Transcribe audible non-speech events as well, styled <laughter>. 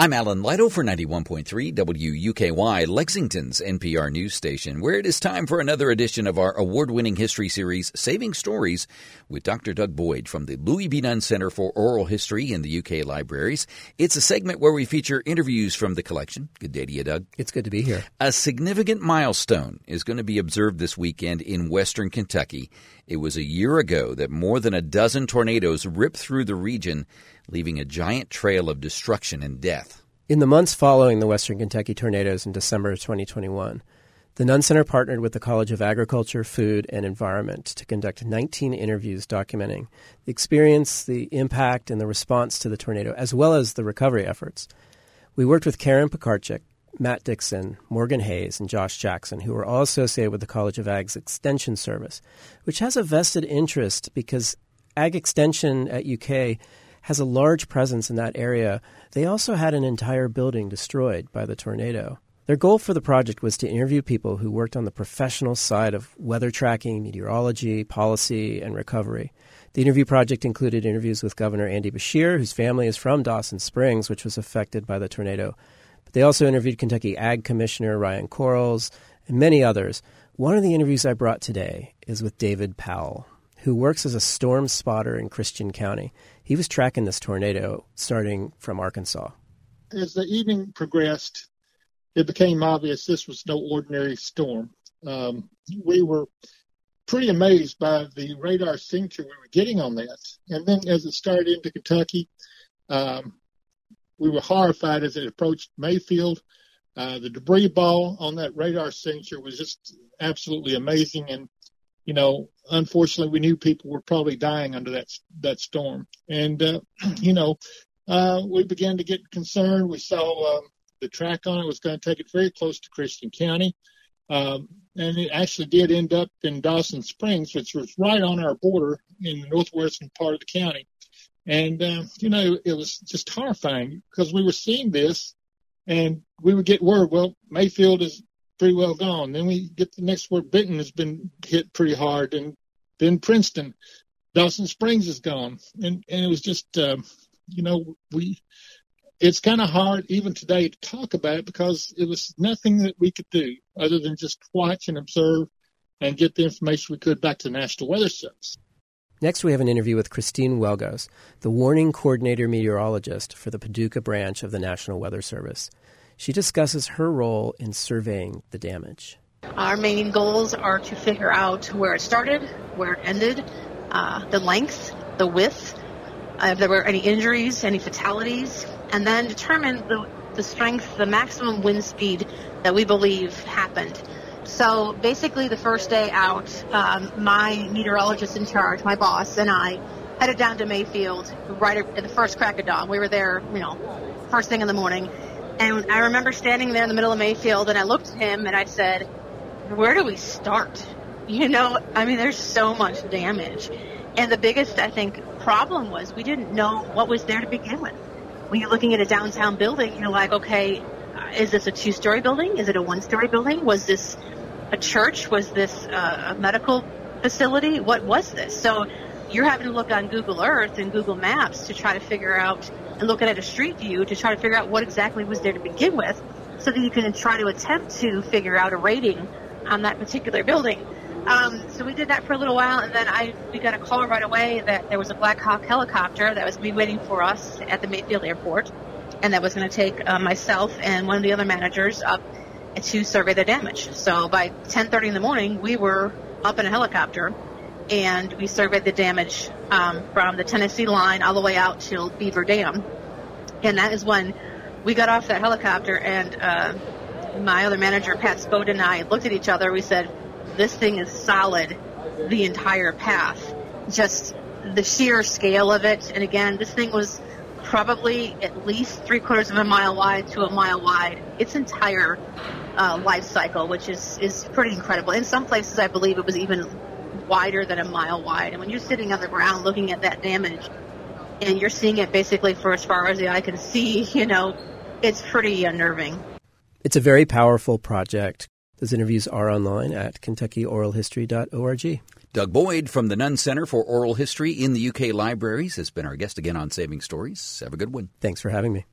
I'm Alan Lytle for 91.3 WUKY, Lexington's NPR news station, where it is time for another edition of our award winning history series, Saving Stories, with Dr. Doug Boyd from the Louis B. Nunn Center for Oral History in the UK Libraries. It's a segment where we feature interviews from the collection. Good day to you, Doug. It's good to be here. A significant milestone is going to be observed this weekend in western Kentucky. It was a year ago that more than a dozen tornadoes ripped through the region leaving a giant trail of destruction and death. In the months following the Western Kentucky tornadoes in December of 2021, the Nunn Center partnered with the College of Agriculture, Food, and Environment to conduct 19 interviews documenting the experience, the impact, and the response to the tornado, as well as the recovery efforts. We worked with Karen Pekarchik, Matt Dixon, Morgan Hayes, and Josh Jackson, who are all associated with the College of Ag's Extension Service, which has a vested interest because Ag Extension at UK has a large presence in that area. They also had an entire building destroyed by the tornado. Their goal for the project was to interview people who worked on the professional side of weather tracking, meteorology, policy, and recovery. The interview project included interviews with Governor Andy Beshear, whose family is from Dawson Springs, which was affected by the tornado. But they also interviewed Kentucky Ag Commissioner Ryan Quarles and many others. One of the interviews I brought today is with David Powell, who works as a storm spotter in Christian County. He was tracking this tornado starting from Arkansas. As the evening progressed, it became obvious this was no ordinary storm. Um, we were pretty amazed by the radar signature we were getting on that. And then as it started into Kentucky, um, we were horrified as it approached Mayfield. Uh, the debris ball on that radar signature was just absolutely amazing. And you know, unfortunately, we knew people were probably dying under that that storm, and uh, <clears throat> you know, uh, we began to get concerned. We saw um, the track on it was going to take it very close to Christian County, um, and it actually did end up in Dawson Springs, which was right on our border in the northwestern part of the county. And uh, you know, it was just horrifying because we were seeing this, and we would get word, well, Mayfield is pretty well gone. Then we get the next word. Benton has been hit pretty hard, and then Princeton, Dawson Springs is gone, and and it was just uh, you know we. It's kind of hard even today to talk about it because it was nothing that we could do other than just watch and observe and get the information we could back to the National Weather Service. Next, we have an interview with Christine Wielgos, the warning coordinator meteorologist for the Paducah branch of the National Weather Service. She discusses her role in surveying the damage. Our main goals are to figure out where it started, where it ended, uh, the length, the width, uh, if there were any injuries, any fatalities, and then determine the, the strength, the maximum wind speed that we believe happened. So basically, the first day out, um, my meteorologist in charge, my boss, and I headed down to Mayfield right at the first crack of dawn. We were there, you know, first thing in the morning and I remember standing there in the middle of Mayfield and I looked at him and I said, where do we start? You know, I mean, there's so much damage. And the biggest, I think, problem was we didn't know what was there to begin with. When you're looking at a downtown building, you're like, okay, is this a two story building? Is it a one story building? Was this a church? Was this uh, a medical facility? What was this? So you're having to look on Google Earth and Google Maps to try to figure out and look at a street view to try to figure out what exactly was there to begin with so that you can try to attempt to figure out a rating on that particular building. Um, so we did that for a little while, and then I we got a call right away that there was a Black Hawk helicopter that was be waiting for us at the Mayfield Airport, and that was going to take uh, myself and one of the other managers up to survey the damage. So by 10:30 in the morning, we were up in a helicopter and we surveyed the damage um, from the Tennessee line all the way out to Beaver Dam. And that is when we got off that helicopter, and uh, my other manager, Pat Spoden, and I looked at each other. We said, This thing is solid the entire path. Just the sheer scale of it. And again, this thing was probably at least three quarters of a mile wide to a mile wide. Its entire uh, life cycle, which is, is pretty incredible. In some places, I believe it was even wider than a mile wide. And when you're sitting on the ground looking at that damage and you're seeing it basically for as far as the eye can see, <laughs> you know, it's pretty unnerving. It's a very powerful project. Those interviews are online at KentuckyOralHistory.org. Doug Boyd from the Nunn Center for Oral History in the UK Libraries has been our guest again on Saving Stories. Have a good one. Thanks for having me.